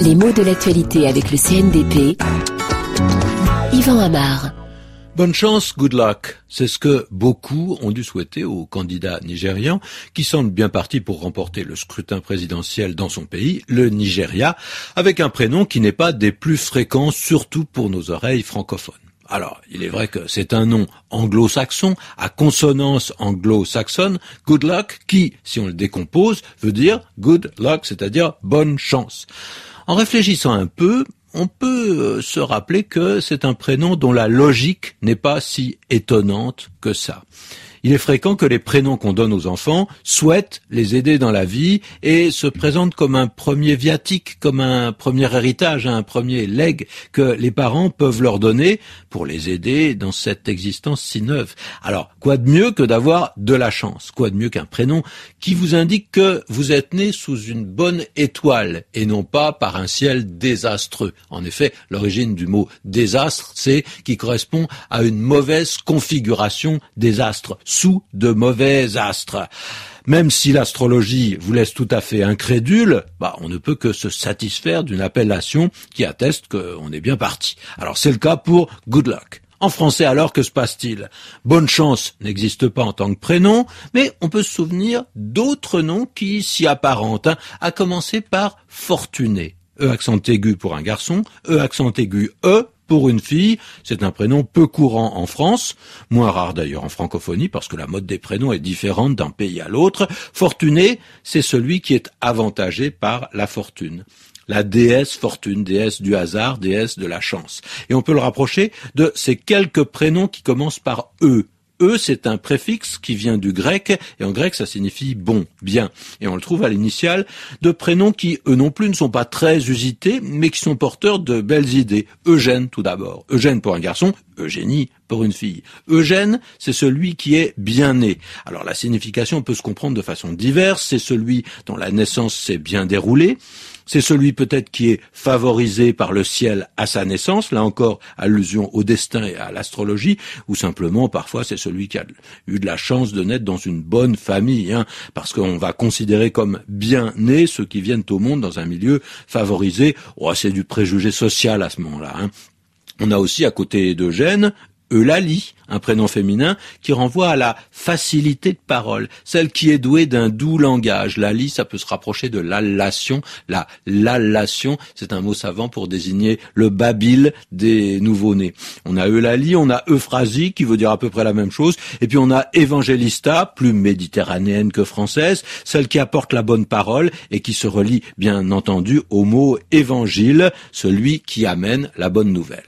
Les mots de l'actualité avec le CNDP. Yvan Amar. Bonne chance, good luck. C'est ce que beaucoup ont dû souhaiter aux candidats nigérians qui semblent bien partis pour remporter le scrutin présidentiel dans son pays, le Nigeria, avec un prénom qui n'est pas des plus fréquents, surtout pour nos oreilles francophones. Alors, il est vrai que c'est un nom anglo-saxon, à consonance anglo-saxonne, good luck, qui, si on le décompose, veut dire good luck, c'est-à-dire bonne chance. En réfléchissant un peu, on peut euh, se rappeler que c'est un prénom dont la logique n'est pas si étonnante que ça il est fréquent que les prénoms qu'on donne aux enfants souhaitent les aider dans la vie et se présentent comme un premier viatique, comme un premier héritage, un premier legs que les parents peuvent leur donner pour les aider dans cette existence si neuve. Alors, quoi de mieux que d'avoir de la chance? Quoi de mieux qu'un prénom qui vous indique que vous êtes né sous une bonne étoile et non pas par un ciel désastreux? En effet, l'origine du mot désastre, c'est qui correspond à une mauvaise configuration désastre sous de mauvais astres. Même si l'astrologie vous laisse tout à fait incrédule, bah, on ne peut que se satisfaire d'une appellation qui atteste qu'on est bien parti. Alors c'est le cas pour good luck. En français alors, que se passe-t-il? Bonne chance n'existe pas en tant que prénom, mais on peut se souvenir d'autres noms qui s'y apparentent, hein, à commencer par fortuné. E accent aigu pour un garçon, E accent aigu E pour une fille. C'est un prénom peu courant en France, moins rare d'ailleurs en francophonie parce que la mode des prénoms est différente d'un pays à l'autre. Fortuné, c'est celui qui est avantagé par la fortune la déesse fortune, déesse du hasard, déesse de la chance. Et on peut le rapprocher de ces quelques prénoms qui commencent par E. E, c'est un préfixe qui vient du grec, et en grec, ça signifie bon, bien. Et on le trouve à l'initiale de prénoms qui, eux non plus, ne sont pas très usités, mais qui sont porteurs de belles idées. Eugène, tout d'abord. Eugène pour un garçon, Eugénie pour une fille. Eugène, c'est celui qui est bien né. Alors la signification peut se comprendre de façon diverse. C'est celui dont la naissance s'est bien déroulée. C'est celui peut-être qui est favorisé par le ciel à sa naissance, là encore allusion au destin et à l'astrologie, ou simplement parfois c'est celui qui a eu de la chance de naître dans une bonne famille, hein, parce qu'on va considérer comme bien nés ceux qui viennent au monde dans un milieu favorisé. Oh, c'est du préjugé social à ce moment-là. Hein. On a aussi à côté d'Eugène Eulalie, un prénom féminin qui renvoie à la facilité de parole, celle qui est douée d'un doux langage. Lali, ça peut se rapprocher de l'allation. La l'allation, c'est un mot savant pour désigner le babil des nouveau-nés. On a Eulalie, on a Euphrasie qui veut dire à peu près la même chose, et puis on a Evangelista, plus méditerranéenne que française, celle qui apporte la bonne parole et qui se relie bien entendu au mot évangile, celui qui amène la bonne nouvelle.